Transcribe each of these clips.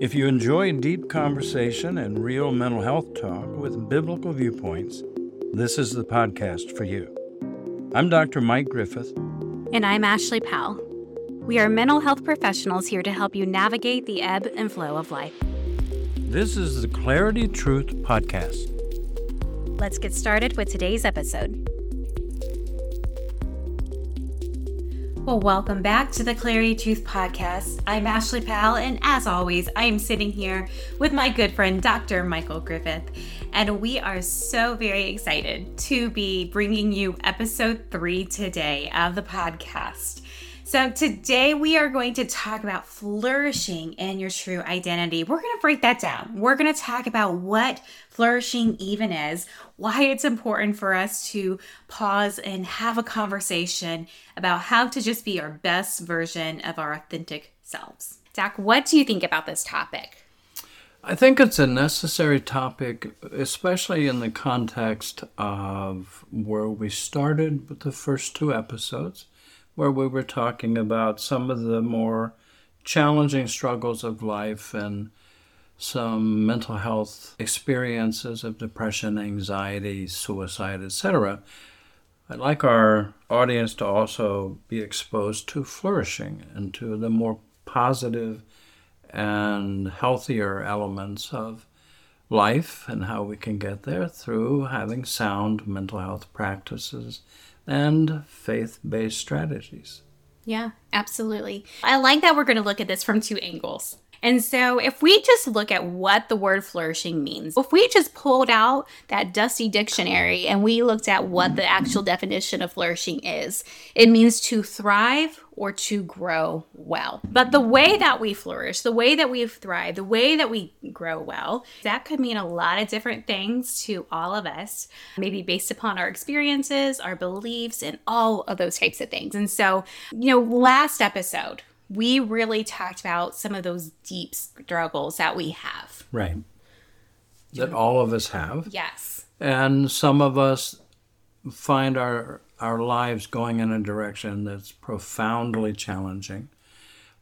If you enjoy deep conversation and real mental health talk with biblical viewpoints, this is the podcast for you. I'm Dr. Mike Griffith. And I'm Ashley Powell. We are mental health professionals here to help you navigate the ebb and flow of life. This is the Clarity Truth Podcast. Let's get started with today's episode. Well, welcome back to the Clarity Truth Podcast. I'm Ashley Powell, and as always, I am sitting here with my good friend, Dr. Michael Griffith. And we are so very excited to be bringing you episode three today of the podcast. So, today we are going to talk about flourishing in your true identity. We're going to break that down. We're going to talk about what flourishing even is, why it's important for us to pause and have a conversation about how to just be our best version of our authentic selves. Doc, what do you think about this topic? I think it's a necessary topic, especially in the context of where we started with the first two episodes where we were talking about some of the more challenging struggles of life and some mental health experiences of depression, anxiety, suicide, etc. I'd like our audience to also be exposed to flourishing and to the more positive and healthier elements of life and how we can get there through having sound mental health practices and faith based strategies. Yeah, absolutely. I like that we're going to look at this from two angles. And so, if we just look at what the word flourishing means, if we just pulled out that dusty dictionary and we looked at what the actual definition of flourishing is, it means to thrive or to grow well. But the way that we flourish, the way that we thrive, the way that we grow well, that could mean a lot of different things to all of us, maybe based upon our experiences, our beliefs, and all of those types of things. And so, you know, last episode, we really talked about some of those deep struggles that we have. Right. That all of us have. Yes. And some of us find our our lives going in a direction that's profoundly challenging.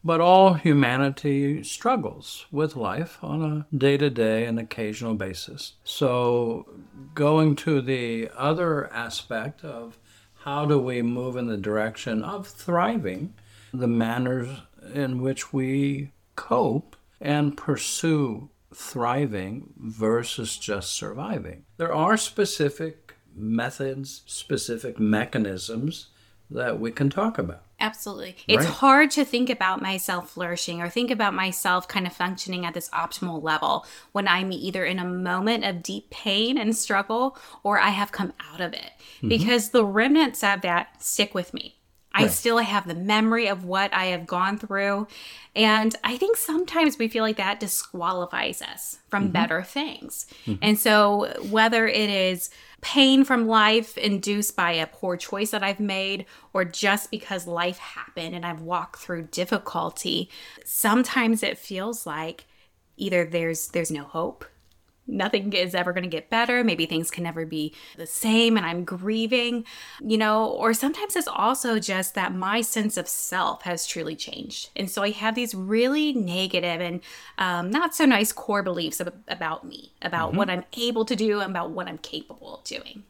But all humanity struggles with life on a day to day and occasional basis. So, going to the other aspect of how do we move in the direction of thriving, the manners in which we cope and pursue thriving versus just surviving. There are specific methods, specific mechanisms that we can talk about. Absolutely. It's right. hard to think about myself flourishing or think about myself kind of functioning at this optimal level when I'm either in a moment of deep pain and struggle or I have come out of it mm-hmm. because the remnants of that stick with me. I right. still have the memory of what I have gone through. And I think sometimes we feel like that disqualifies us from mm-hmm. better things. Mm-hmm. And so, whether it is pain from life induced by a poor choice that I've made, or just because life happened and I've walked through difficulty, sometimes it feels like either there's there's no hope nothing is ever going to get better. Maybe things can never be the same and I'm grieving, you know, or sometimes it's also just that my sense of self has truly changed. And so I have these really negative and um, not so nice core beliefs ab- about me, about mm-hmm. what I'm able to do, and about what I'm capable of doing.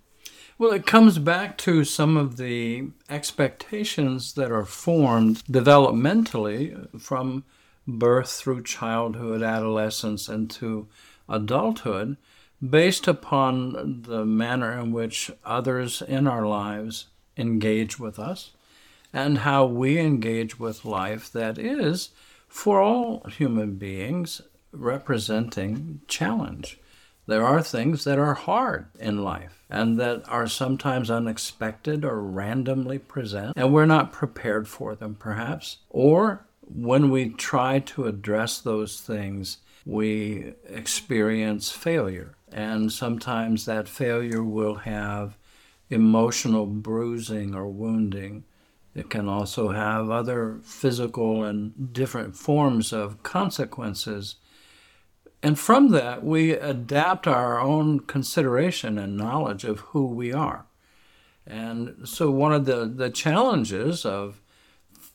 Well, it comes back to some of the expectations that are formed developmentally from birth through childhood, adolescence, and to adulthood based upon the manner in which others in our lives engage with us and how we engage with life that is, for all human beings, representing challenge. There are things that are hard in life and that are sometimes unexpected or randomly present, and we're not prepared for them, perhaps. Or when we try to address those things we experience failure. And sometimes that failure will have emotional bruising or wounding. It can also have other physical and different forms of consequences. And from that, we adapt our own consideration and knowledge of who we are. And so, one of the, the challenges of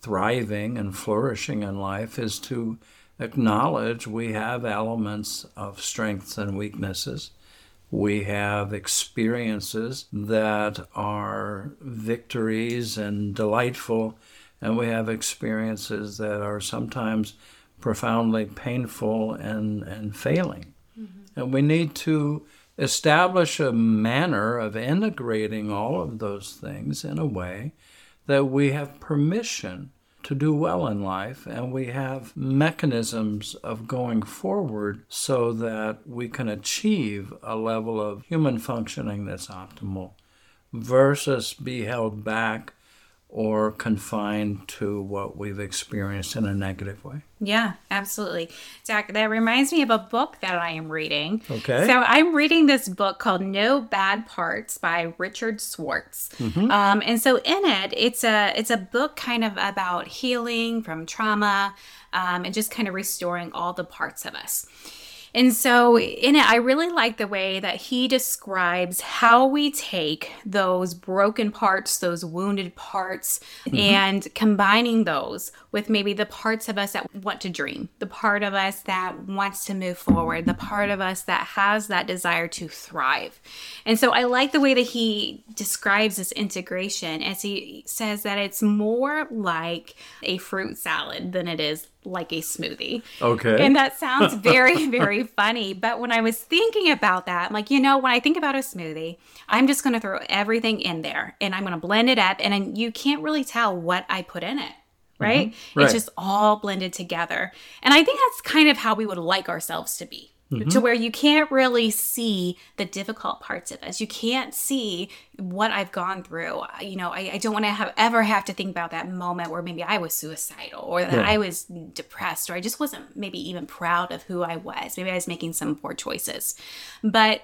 thriving and flourishing in life is to acknowledge we have elements of strengths and weaknesses. We have experiences that are victories and delightful, and we have experiences that are sometimes profoundly painful and, and failing. Mm-hmm. And we need to establish a manner of integrating all of those things in a way that we have permission to do well in life and we have mechanisms of going forward so that we can achieve a level of human functioning that's optimal versus be held back or confined to what we've experienced in a negative way. Yeah, absolutely. Doc, that reminds me of a book that I am reading. Okay. So I'm reading this book called No Bad Parts by Richard Schwartz. Mm-hmm. Um, and so in it, it's a it's a book kind of about healing from trauma um, and just kind of restoring all the parts of us. And so, in it, I really like the way that he describes how we take those broken parts, those wounded parts, mm-hmm. and combining those with maybe the parts of us that want to dream, the part of us that wants to move forward, the part of us that has that desire to thrive. And so, I like the way that he describes this integration as he says that it's more like a fruit salad than it is like a smoothie. Okay. And that sounds very, very funny. But when I was thinking about that, I'm like, you know, when I think about a smoothie, I'm just going to throw everything in there and I'm going to blend it up. And you can't really tell what I put in it. Right? Mm-hmm. right? It's just all blended together. And I think that's kind of how we would like ourselves to be mm-hmm. to where you can't really see the difficult parts of us. You can't see what I've gone through. You know, I, I don't want to have ever have to think about that moment where maybe I was suicidal or that yeah. I was depressed or I just wasn't maybe even proud of who I was. Maybe I was making some poor choices. But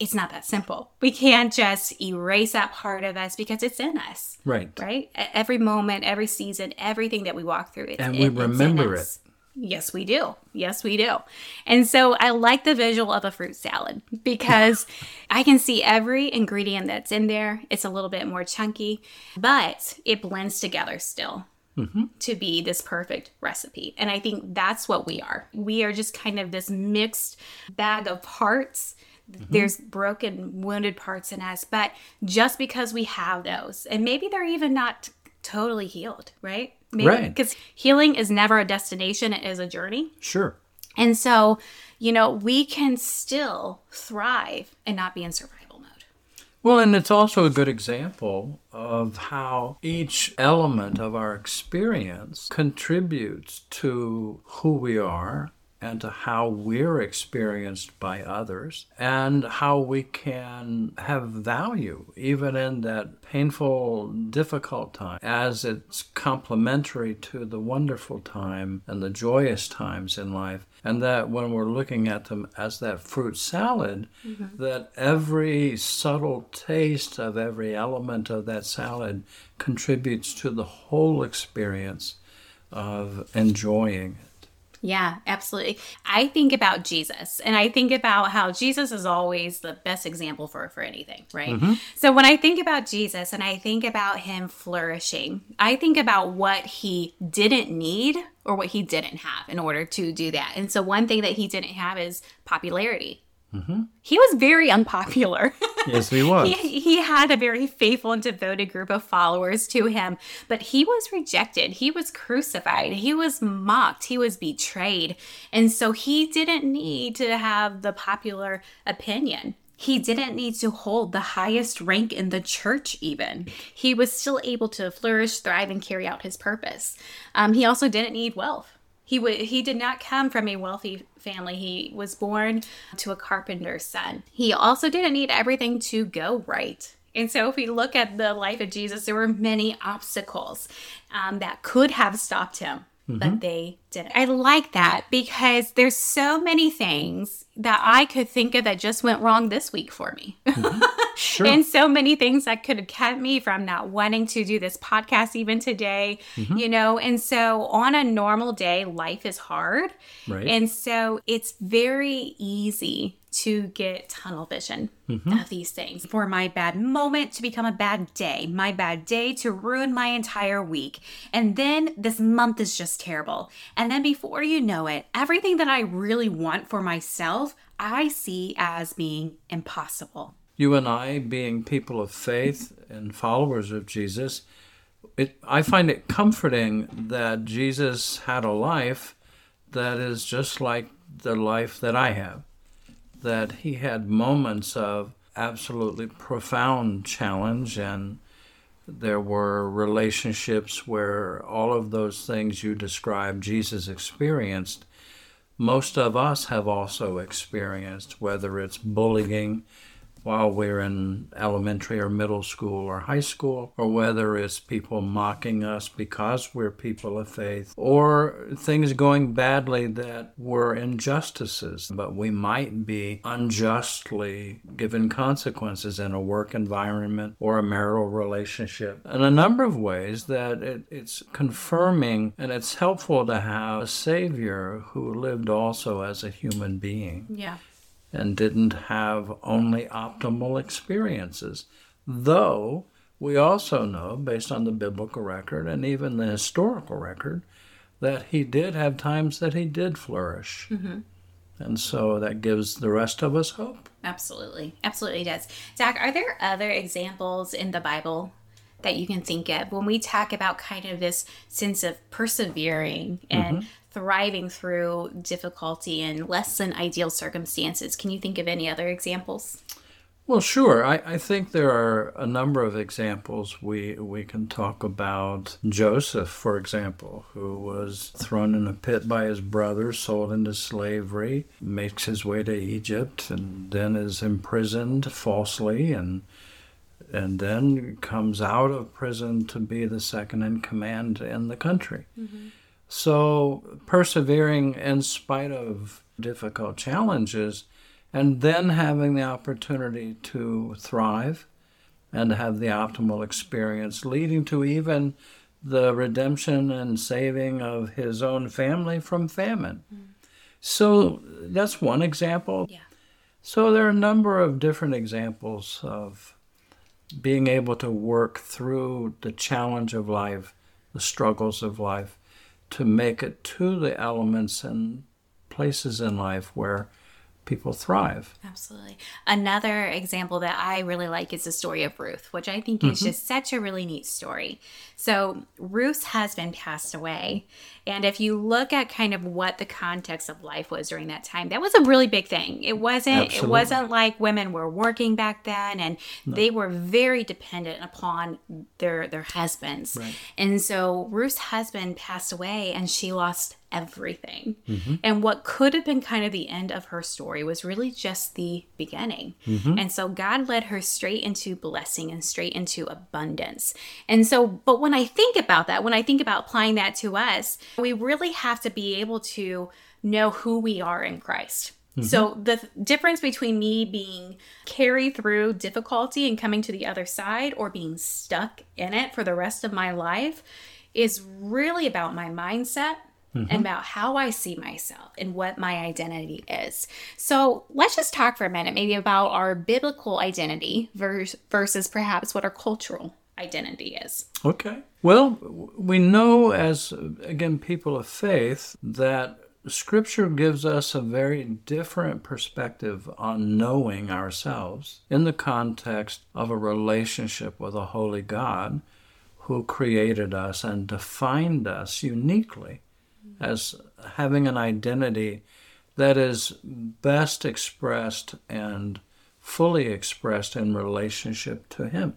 it's not that simple. We can't just erase that part of us because it's in us. Right. Right? Every moment, every season, everything that we walk through, it's, and we it, remember it. Yes, we do. Yes, we do. And so I like the visual of a fruit salad because I can see every ingredient that's in there. It's a little bit more chunky, but it blends together still. Mm-hmm. To be this perfect recipe. And I think that's what we are. We are just kind of this mixed bag of parts Mm-hmm. There's broken, wounded parts in us, but just because we have those, and maybe they're even not totally healed, right? Maybe, right. Because healing is never a destination, it is a journey. Sure. And so, you know, we can still thrive and not be in survival mode. Well, and it's also a good example of how each element of our experience contributes to who we are and to how we're experienced by others and how we can have value even in that painful, difficult time as it's complementary to the wonderful time and the joyous times in life. And that when we're looking at them as that fruit salad, mm-hmm. that every subtle taste of every element of that salad contributes to the whole experience of enjoying yeah, absolutely. I think about Jesus and I think about how Jesus is always the best example for for anything, right? Mm-hmm. So when I think about Jesus and I think about him flourishing, I think about what he didn't need or what he didn't have in order to do that. And so one thing that he didn't have is popularity. Mm-hmm. He was very unpopular. Yes, he was. he, he had a very faithful and devoted group of followers to him, but he was rejected. He was crucified. He was mocked. He was betrayed. And so he didn't need to have the popular opinion. He didn't need to hold the highest rank in the church, even. He was still able to flourish, thrive, and carry out his purpose. Um, he also didn't need wealth. He w- he did not come from a wealthy family. He was born to a carpenter's son. He also didn't need everything to go right. And so, if we look at the life of Jesus, there were many obstacles um, that could have stopped him mm-hmm. but they didn't. I like that because there's so many things that I could think of that just went wrong this week for me. Mm-hmm. Sure. and so many things that could have kept me from not wanting to do this podcast even today, mm-hmm. you know. And so on a normal day, life is hard. Right. And so it's very easy to get tunnel vision mm-hmm. of these things. For my bad moment to become a bad day, my bad day to ruin my entire week. And then this month is just terrible. And then before you know it, everything that I really want for myself, I see as being impossible. You and I, being people of faith and followers of Jesus, it, I find it comforting that Jesus had a life that is just like the life that I have that he had moments of absolutely profound challenge and there were relationships where all of those things you described Jesus experienced most of us have also experienced whether it's bullying while we're in elementary or middle school or high school, or whether it's people mocking us because we're people of faith, or things going badly that were injustices, but we might be unjustly given consequences in a work environment or a marital relationship. In a number of ways that it, it's confirming and it's helpful to have a Savior who lived also as a human being Yeah. And didn't have only optimal experiences. Though we also know, based on the biblical record and even the historical record, that he did have times that he did flourish. Mm-hmm. And so that gives the rest of us hope. Absolutely. Absolutely does. Doc, are there other examples in the Bible that you can think of when we talk about kind of this sense of persevering and mm-hmm. Thriving through difficulty and less than ideal circumstances? Can you think of any other examples? Well, sure. I, I think there are a number of examples we we can talk about. Joseph, for example, who was thrown in a pit by his brothers, sold into slavery, makes his way to Egypt, and then is imprisoned falsely, and and then comes out of prison to be the second in command in the country. Mm-hmm. So persevering in spite of difficult challenges and then having the opportunity to thrive and have the optimal experience, leading to even the redemption and saving of his own family from famine. Mm. So that's one example. Yeah. So there are a number of different examples of being able to work through the challenge of life, the struggles of life, to make it to the elements and places in life where people thrive. Absolutely. Another example that I really like is the story of Ruth, which I think is mm-hmm. just such a really neat story. So, Ruth's husband passed away. And if you look at kind of what the context of life was during that time, that was a really big thing. It wasn't it wasn't like women were working back then and they were very dependent upon their their husbands. Right. And so Ruth's husband passed away and she lost everything. Mm-hmm. And what could have been kind of the end of her story was really just the beginning. Mm-hmm. And so God led her straight into blessing and straight into abundance. And so, but when I think about that, when I think about applying that to us, we really have to be able to know who we are in Christ. Mm-hmm. So the th- difference between me being carried through difficulty and coming to the other side or being stuck in it for the rest of my life is really about my mindset mm-hmm. and about how I see myself and what my identity is. So let's just talk for a minute, maybe about our biblical identity vers- versus perhaps what our cultural identity is. Okay. Well, we know as, again, people of faith that Scripture gives us a very different perspective on knowing ourselves in the context of a relationship with a holy God who created us and defined us uniquely as having an identity that is best expressed and fully expressed in relationship to Him.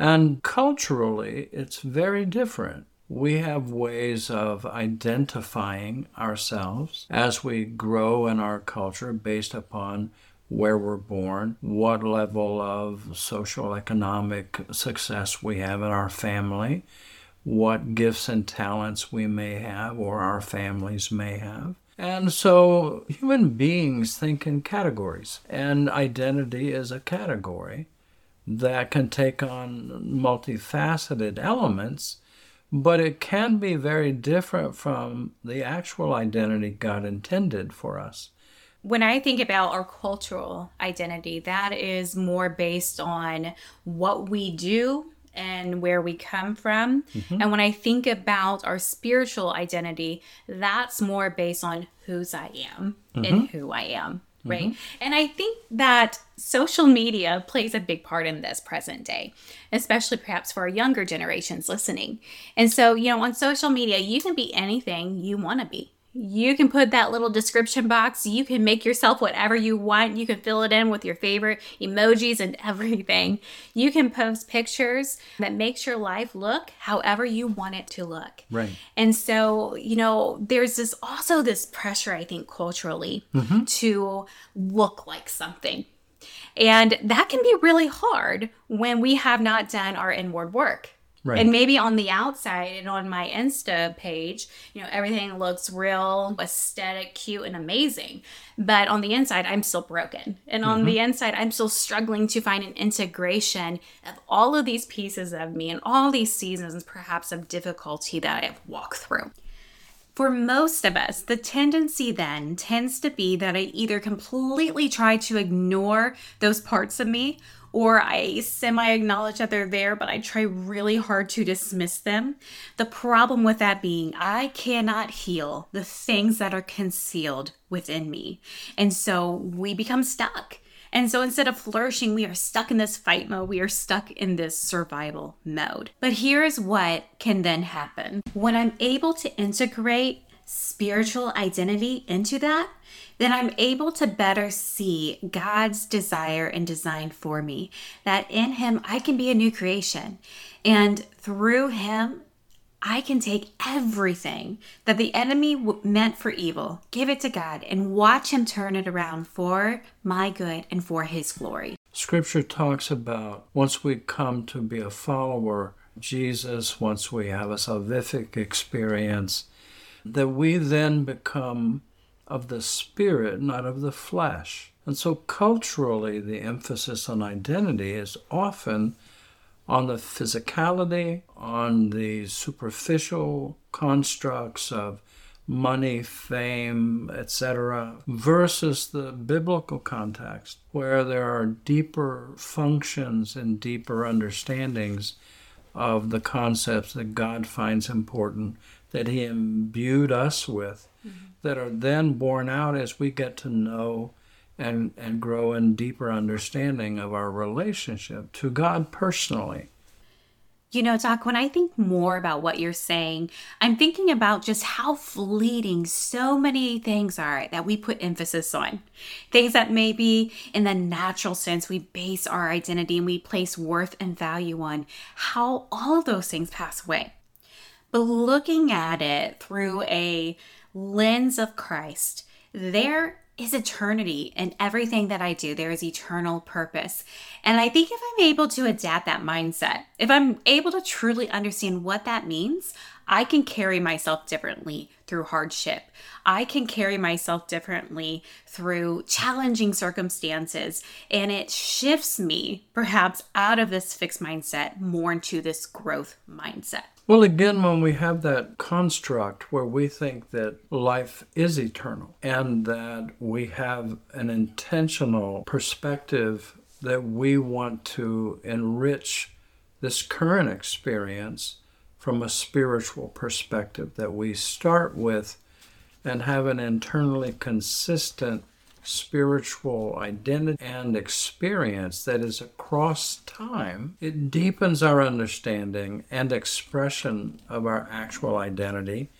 And culturally, it's very different. We have ways of identifying ourselves as we grow in our culture based upon where we're born, what level of social economic success we have in our family, what gifts and talents we may have or our families may have. And so human beings think in categories, and identity is a category that can take on multifaceted elements, but it can be very different from the actual identity God intended for us. when I think about our cultural identity, that is more based on what we do and where we come from. Mm-hmm. And when I think about our spiritual identity, that's more based on whose I am mm-hmm. and who I am. Right. Mm-hmm. And I think that social media plays a big part in this present day, especially perhaps for our younger generations listening. And so, you know, on social media, you can be anything you want to be you can put that little description box. You can make yourself whatever you want. You can fill it in with your favorite emojis and everything. You can post pictures that makes your life look however you want it to look. Right. And so, you know, there's this also this pressure, I think, culturally mm-hmm. to look like something. And that can be really hard when we have not done our inward work. Right. And maybe on the outside and on my Insta page, you know, everything looks real, aesthetic, cute, and amazing. But on the inside, I'm still broken. And on mm-hmm. the inside, I'm still struggling to find an integration of all of these pieces of me and all these seasons, perhaps, of difficulty that I've walked through. For most of us, the tendency then tends to be that I either completely try to ignore those parts of me or I semi acknowledge that they're there, but I try really hard to dismiss them. The problem with that being, I cannot heal the things that are concealed within me. And so we become stuck. And so instead of flourishing, we are stuck in this fight mode. We are stuck in this survival mode. But here's what can then happen when I'm able to integrate spiritual identity into that, then I'm able to better see God's desire and design for me. That in Him, I can be a new creation. And through Him, I can take everything that the enemy w- meant for evil, give it to God, and watch Him turn it around for my good and for His glory. Scripture talks about once we come to be a follower, Jesus, once we have a salvific experience, that we then become of the spirit, not of the flesh. And so, culturally, the emphasis on identity is often on the physicality, on the superficial constructs of money, fame, etc., versus the biblical context, where there are deeper functions and deeper understandings of the concepts that God finds important, that He imbued us with, mm-hmm. that are then borne out as we get to know and, and grow in deeper understanding of our relationship to God personally. You know, Doc, when I think more about what you're saying, I'm thinking about just how fleeting so many things are that we put emphasis on. Things that maybe in the natural sense we base our identity and we place worth and value on, how all of those things pass away. But looking at it through a lens of Christ, there is eternity in everything that I do. There is eternal purpose. And I think if I'm able to adapt that mindset, if I'm able to truly understand what that means, I can carry myself differently through hardship. I can carry myself differently through challenging circumstances. And it shifts me perhaps out of this fixed mindset more into this growth mindset. Well, again, when we have that construct where we think that life is eternal and that we have an intentional perspective that we want to enrich this current experience from a spiritual perspective, that we start with and have an internally consistent spiritual identity and experience that is across time, it deepens our understanding and expression of our actual identity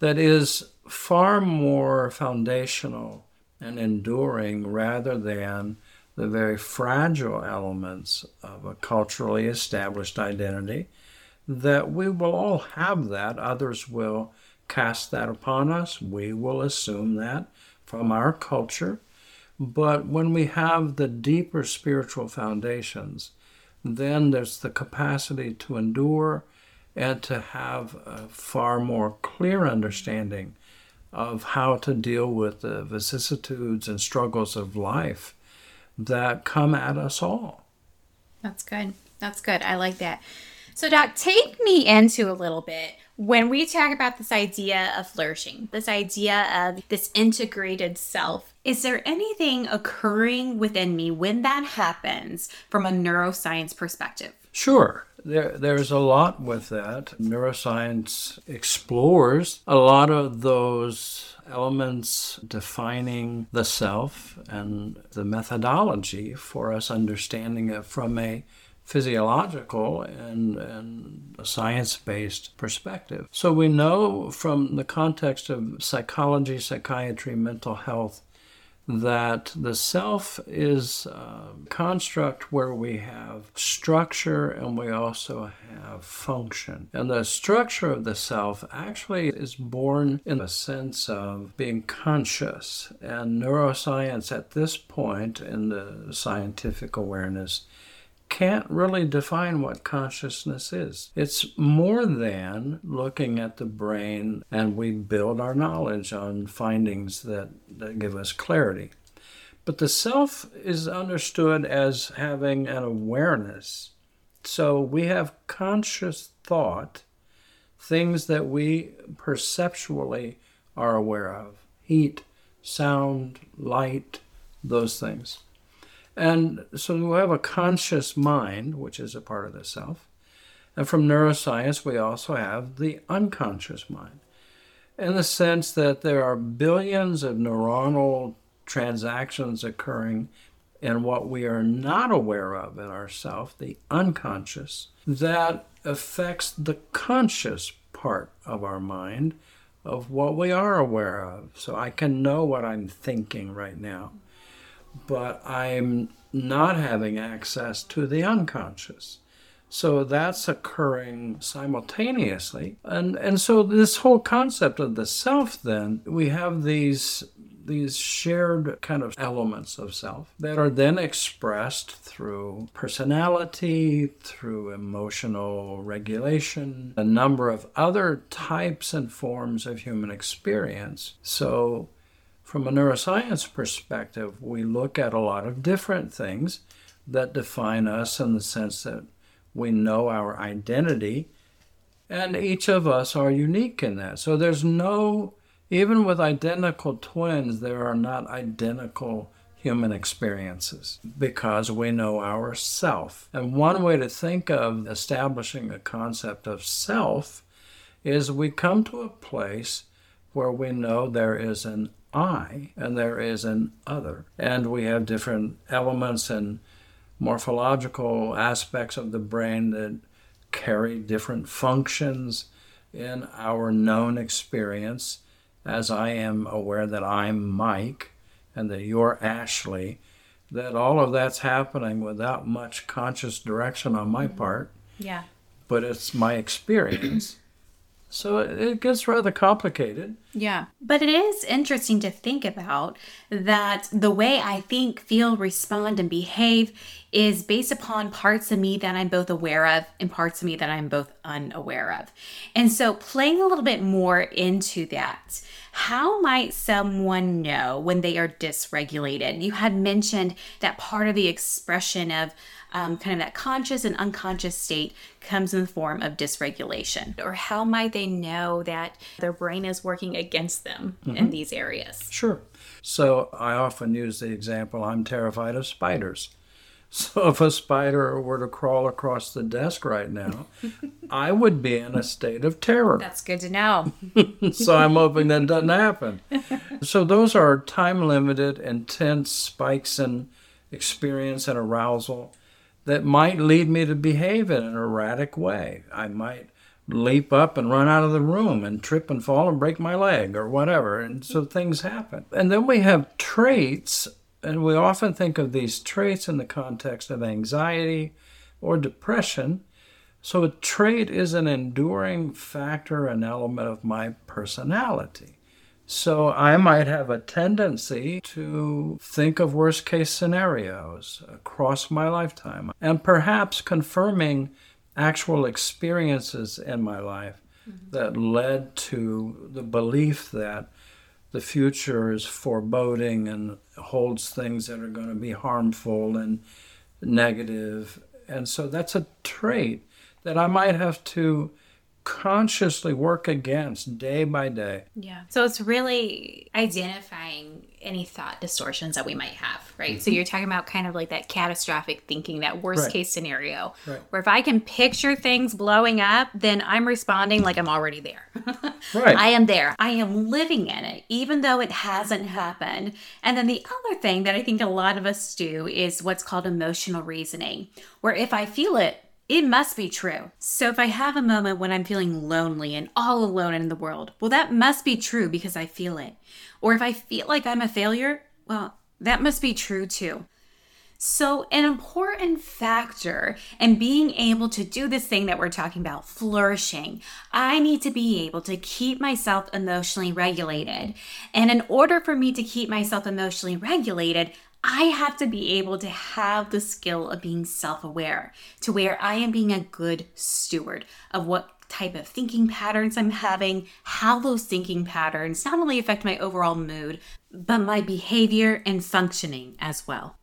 that is far more foundational and enduring rather than the very fragile elements of a culturally established identity that we will all have that others will cast that upon us we will assume that from our culture. But when we have the deeper spiritual foundations, then there's the capacity to endure and to have a far more clear understanding of how to deal with the vicissitudes and struggles of life that come at us all. That's good. That's good. I like that. So, Doc, take me into a little bit when we talk about this idea of flourishing, this idea of this integrated self. Is there anything occurring within me when that happens from a neuroscience perspective? Sure. There, there's a lot with that. Neuroscience explores a lot of those elements defining the self and the methodology for us understanding it from a physiological and, and science based perspective. So we know from the context of psychology, psychiatry, mental health, that the self is a construct where we have structure and we also have function. And the structure of the self actually is born in the sense of being conscious. And neuroscience at this point in the scientific awareness can't really define what consciousness is. It's more than looking at the brain and we build our knowledge on findings that, that give us clarity. But the self is understood as having an awareness. So we have conscious thought, things that we perceptually are aware of heat, sound, light, those things. And so we have a conscious mind, which is a part of the self. And from neuroscience, we also have the unconscious mind, in the sense that there are billions of neuronal transactions occurring in what we are not aware of in ourself, the unconscious, that affects the conscious part of our mind of what we are aware of. So I can know what I'm thinking right now but I'm not having access to the unconscious. So that's occurring simultaneously. And and so this whole concept of the self then, we have these these shared kind of elements of self that are then expressed through personality, through emotional regulation, a number of other types and forms of human experience. So from a neuroscience perspective, we look at a lot of different things that define us in the sense that we know our identity, and each of us are unique in that. So there's no, even with identical twins, there are not identical human experiences because we know ourself. And one way to think of establishing a concept of self is we come to a place where we know there is an I and there is an other. And we have different elements and morphological aspects of the brain that carry different functions in our known experience. As I am aware that I'm Mike and that you're Ashley, that all of that's happening without much conscious direction on my mm-hmm. part. Yeah. But it's my experience. So it gets rather complicated. Yeah. But it is interesting to think about that the way I think, feel, respond, and behave is based upon parts of me that I'm both aware of and parts of me that I'm both unaware of. And so playing a little bit more into that, how might someone know when they are dysregulated? You had mentioned that part of the expression of um, kind of that conscious and unconscious state comes in the form of dysregulation? Or how might they know that their brain is working against them mm-hmm. in these areas? Sure. So I often use the example I'm terrified of spiders. So if a spider were to crawl across the desk right now, I would be in a state of terror. That's good to know. so I'm hoping that doesn't happen. So those are time limited, intense spikes in experience and arousal that might lead me to behave in an erratic way. I might leap up and run out of the room and trip and fall and break my leg or whatever. And so things happen. And then we have traits, and we often think of these traits in the context of anxiety or depression. So a trait is an enduring factor, an element of my personality. So I might have a tendency to think of worst case scenarios across my lifetime and perhaps confirming actual experiences in my life mm-hmm. that led to the belief that the future is foreboding and holds things that are going to be harmful and negative. And so that's a trait that I might have to consciously work against day by day. Yeah. So it's really identifying any thought distortions that we might have, right? Mm-hmm. So you're talking about kind of like that catastrophic thinking, that worst right. case scenario, right. where if I can picture things blowing up, then I'm responding like I'm already there. right. I am there. I am living in it, even though it hasn't happened. And then the other thing that I think a lot of us do is what's called emotional reasoning, where if I feel it, it must be true. So if I have a moment when I'm feeling lonely and all alone in the world, well, that must be true because I feel it. Or if I feel like I'm a failure, well, that must be true too. So, an important factor in being able to do this thing that we're talking about, flourishing, I need to be able to keep myself emotionally regulated. And in order for me to keep myself emotionally regulated, I have to be able to have the skill of being self aware to where I am being a good steward of what type of thinking patterns I'm having, how those thinking patterns not only affect my overall mood, but my behavior and functioning as well.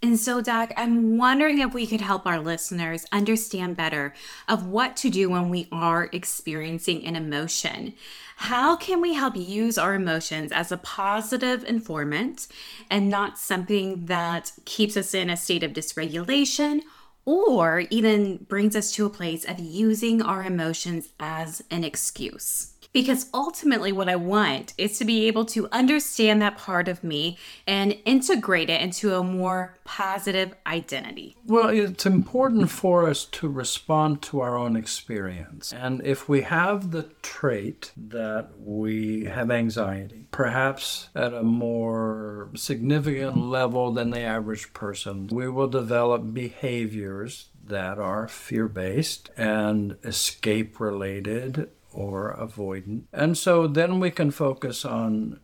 And so, Doc, I'm wondering if we could help our listeners understand better of what to do when we are experiencing an emotion. How can we help use our emotions as a positive informant and not something that keeps us in a state of dysregulation or even brings us to a place of using our emotions as an excuse? Because ultimately, what I want is to be able to understand that part of me and integrate it into a more positive identity. Well, it's important for us to respond to our own experience. And if we have the trait that we have anxiety, perhaps at a more significant level than the average person, we will develop behaviors that are fear based and escape related or avoidant. And so then we can focus on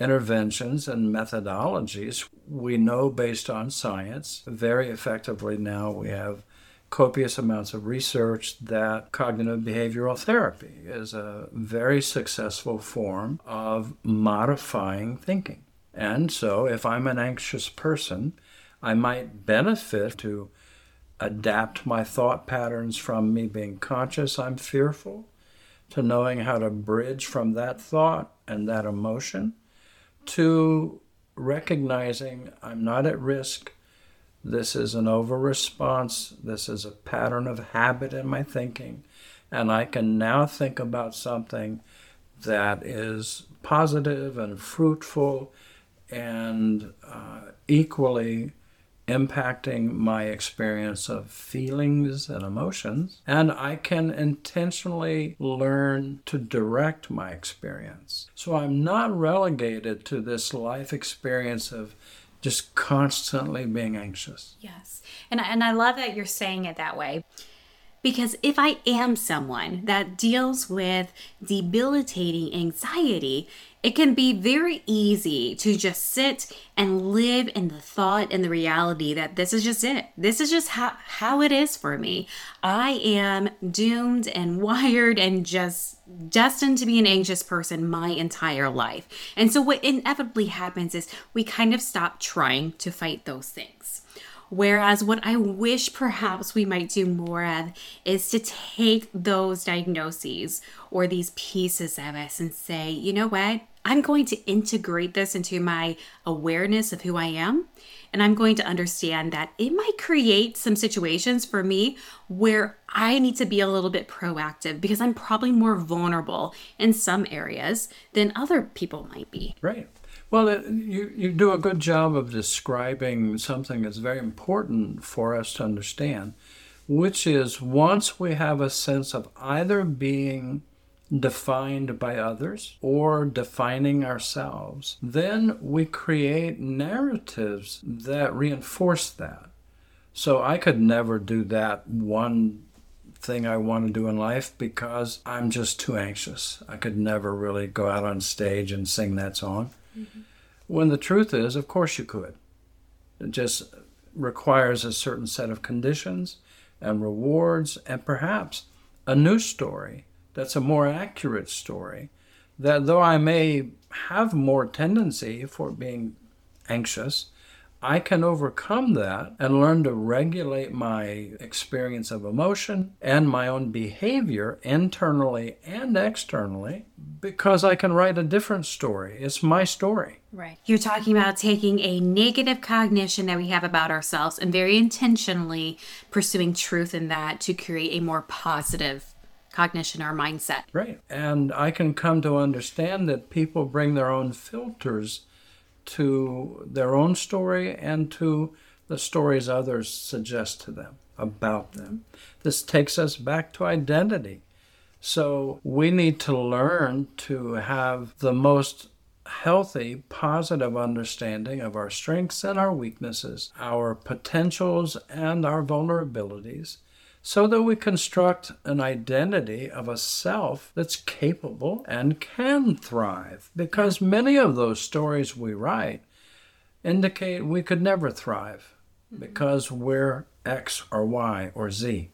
interventions and methodologies we know based on science. Very effectively now we have copious amounts of research that cognitive behavioral therapy is a very successful form of modifying thinking. And so if I'm an anxious person, I might benefit to adapt my thought patterns from me being conscious I'm fearful to knowing how to bridge from that thought and that emotion to recognizing I'm not at risk. This is an over response. This is a pattern of habit in my thinking. And I can now think about something that is positive and fruitful and uh, equally impacting my experience of feelings and emotions, and I can intentionally learn to direct my experience. So I'm not relegated to this life experience of just constantly being anxious. Yes. And, and I love that you're saying it that way. Because if I am someone that deals with debilitating anxiety, it can be very easy to just sit and live in the thought and the reality that this is just it. This is just how, how it is for me. I am doomed and wired and just destined to be an anxious person my entire life. And so, what inevitably happens is we kind of stop trying to fight those things. Whereas, what I wish perhaps we might do more of is to take those diagnoses or these pieces of us and say, you know what? I'm going to integrate this into my awareness of who I am. And I'm going to understand that it might create some situations for me where I need to be a little bit proactive because I'm probably more vulnerable in some areas than other people might be. Right. Well, uh, you, you do a good job of describing something that's very important for us to understand, which is once we have a sense of either being defined by others or defining ourselves, then we create narratives that reinforce that. So I could never do that one thing I want to do in life because I'm just too anxious. I could never really go out on stage and sing that song. Mm-hmm. When the truth is, of course you could. It just requires a certain set of conditions and rewards and perhaps a new story that's a more accurate story. That though I may have more tendency for being anxious, I can overcome that and learn to regulate my experience of emotion and my own behavior internally and externally because I can write a different story. It's my story. Right. You're talking about taking a negative cognition that we have about ourselves and very intentionally pursuing truth in that to create a more positive cognition or mindset. Right. And I can come to understand that people bring their own filters to their own story and to the stories others suggest to them about them. This takes us back to identity. So we need to learn to have the most healthy, positive understanding of our strengths and our weaknesses, our potentials and our vulnerabilities, so that we construct an identity of a self that's capable and can thrive. Because many of those stories we write indicate we could never thrive because we're X or Y or Z,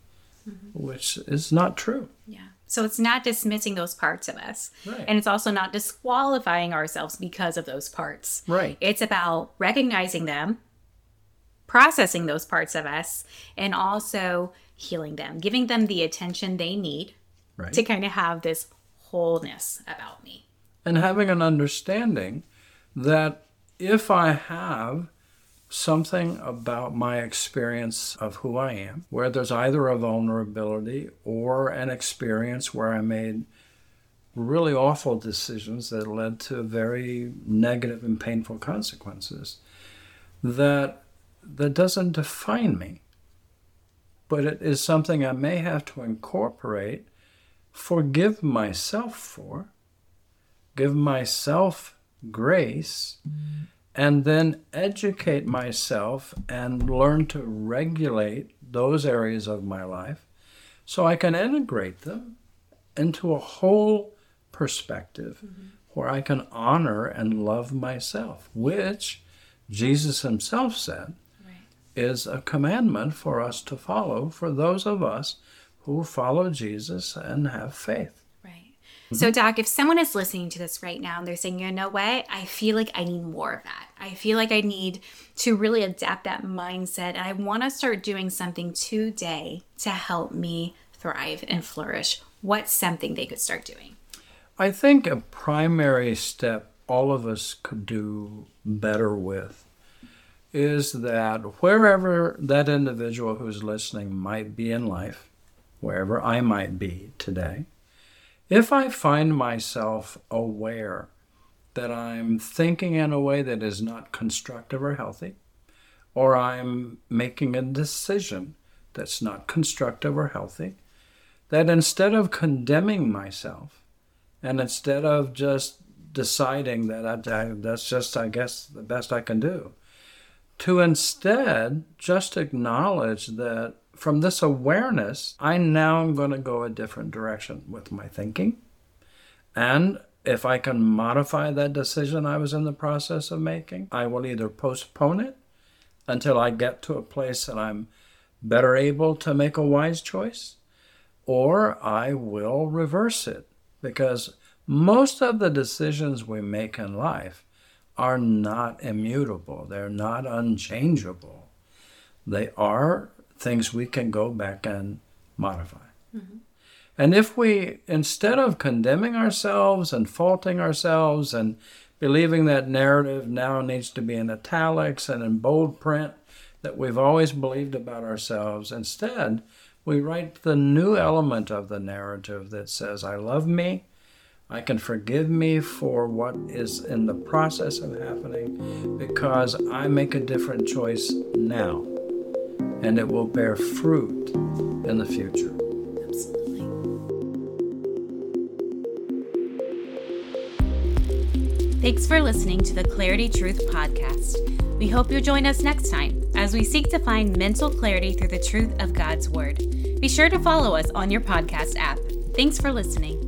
mm-hmm. which is not true. Yeah. So it's not dismissing those parts of us. Right. And it's also not disqualifying ourselves because of those parts. Right. It's about recognizing them, processing those parts of us, and also healing them, giving them the attention they need right. to kind of have this wholeness about me. And having an understanding that if I have something about my experience of who I am, where there's either a vulnerability or an experience where I made really awful decisions that led to very negative and painful consequences, that that doesn't define me but it is something I may have to incorporate, forgive myself for, give myself grace, and then educate myself and learn to regulate those areas of my life so I can integrate them into a whole perspective mm-hmm. where I can honor and love myself, which Jesus himself said is a commandment for us to follow for those of us who follow Jesus and have faith. Right. Mm-hmm. So, Doc, if someone is listening to this right now and they're saying, you know what, I feel like I need more of that. I feel like I need to really adapt that mindset. And I want to start doing something today to help me thrive and flourish. What's something they could start doing? I think a primary step all of us could do better with is that wherever that individual who's listening might be in life, wherever I might be today, if I find myself aware that I'm thinking in a way that is not constructive or healthy, or I'm making a decision that's not constructive or healthy, that instead of condemning myself and instead of just deciding that I, that's just, I guess, the best I can do, to instead just acknowledge that from this awareness, I now am going to go a different direction with my thinking. And if I can modify that decision I was in the process of making, I will either postpone it until I get to a place that I'm better able to make a wise choice, or I will reverse it. Because most of the decisions we make in life are not immutable, they're not unchangeable. They are things we can go back and modify. Mm-hmm. And if we, instead of condemning ourselves and faulting ourselves and believing that narrative now needs to be in italics and in bold print that we've always believed about ourselves, instead, we write the new element of the narrative that says, I love me, I can forgive me for what is in the process of happening because I make a different choice now and it will bear fruit in the future. Absolutely. Thanks for listening to the Clarity Truth podcast. We hope you'll join us next time as we seek to find mental clarity through the truth of God's Word. Be sure to follow us on your podcast app. Thanks for listening.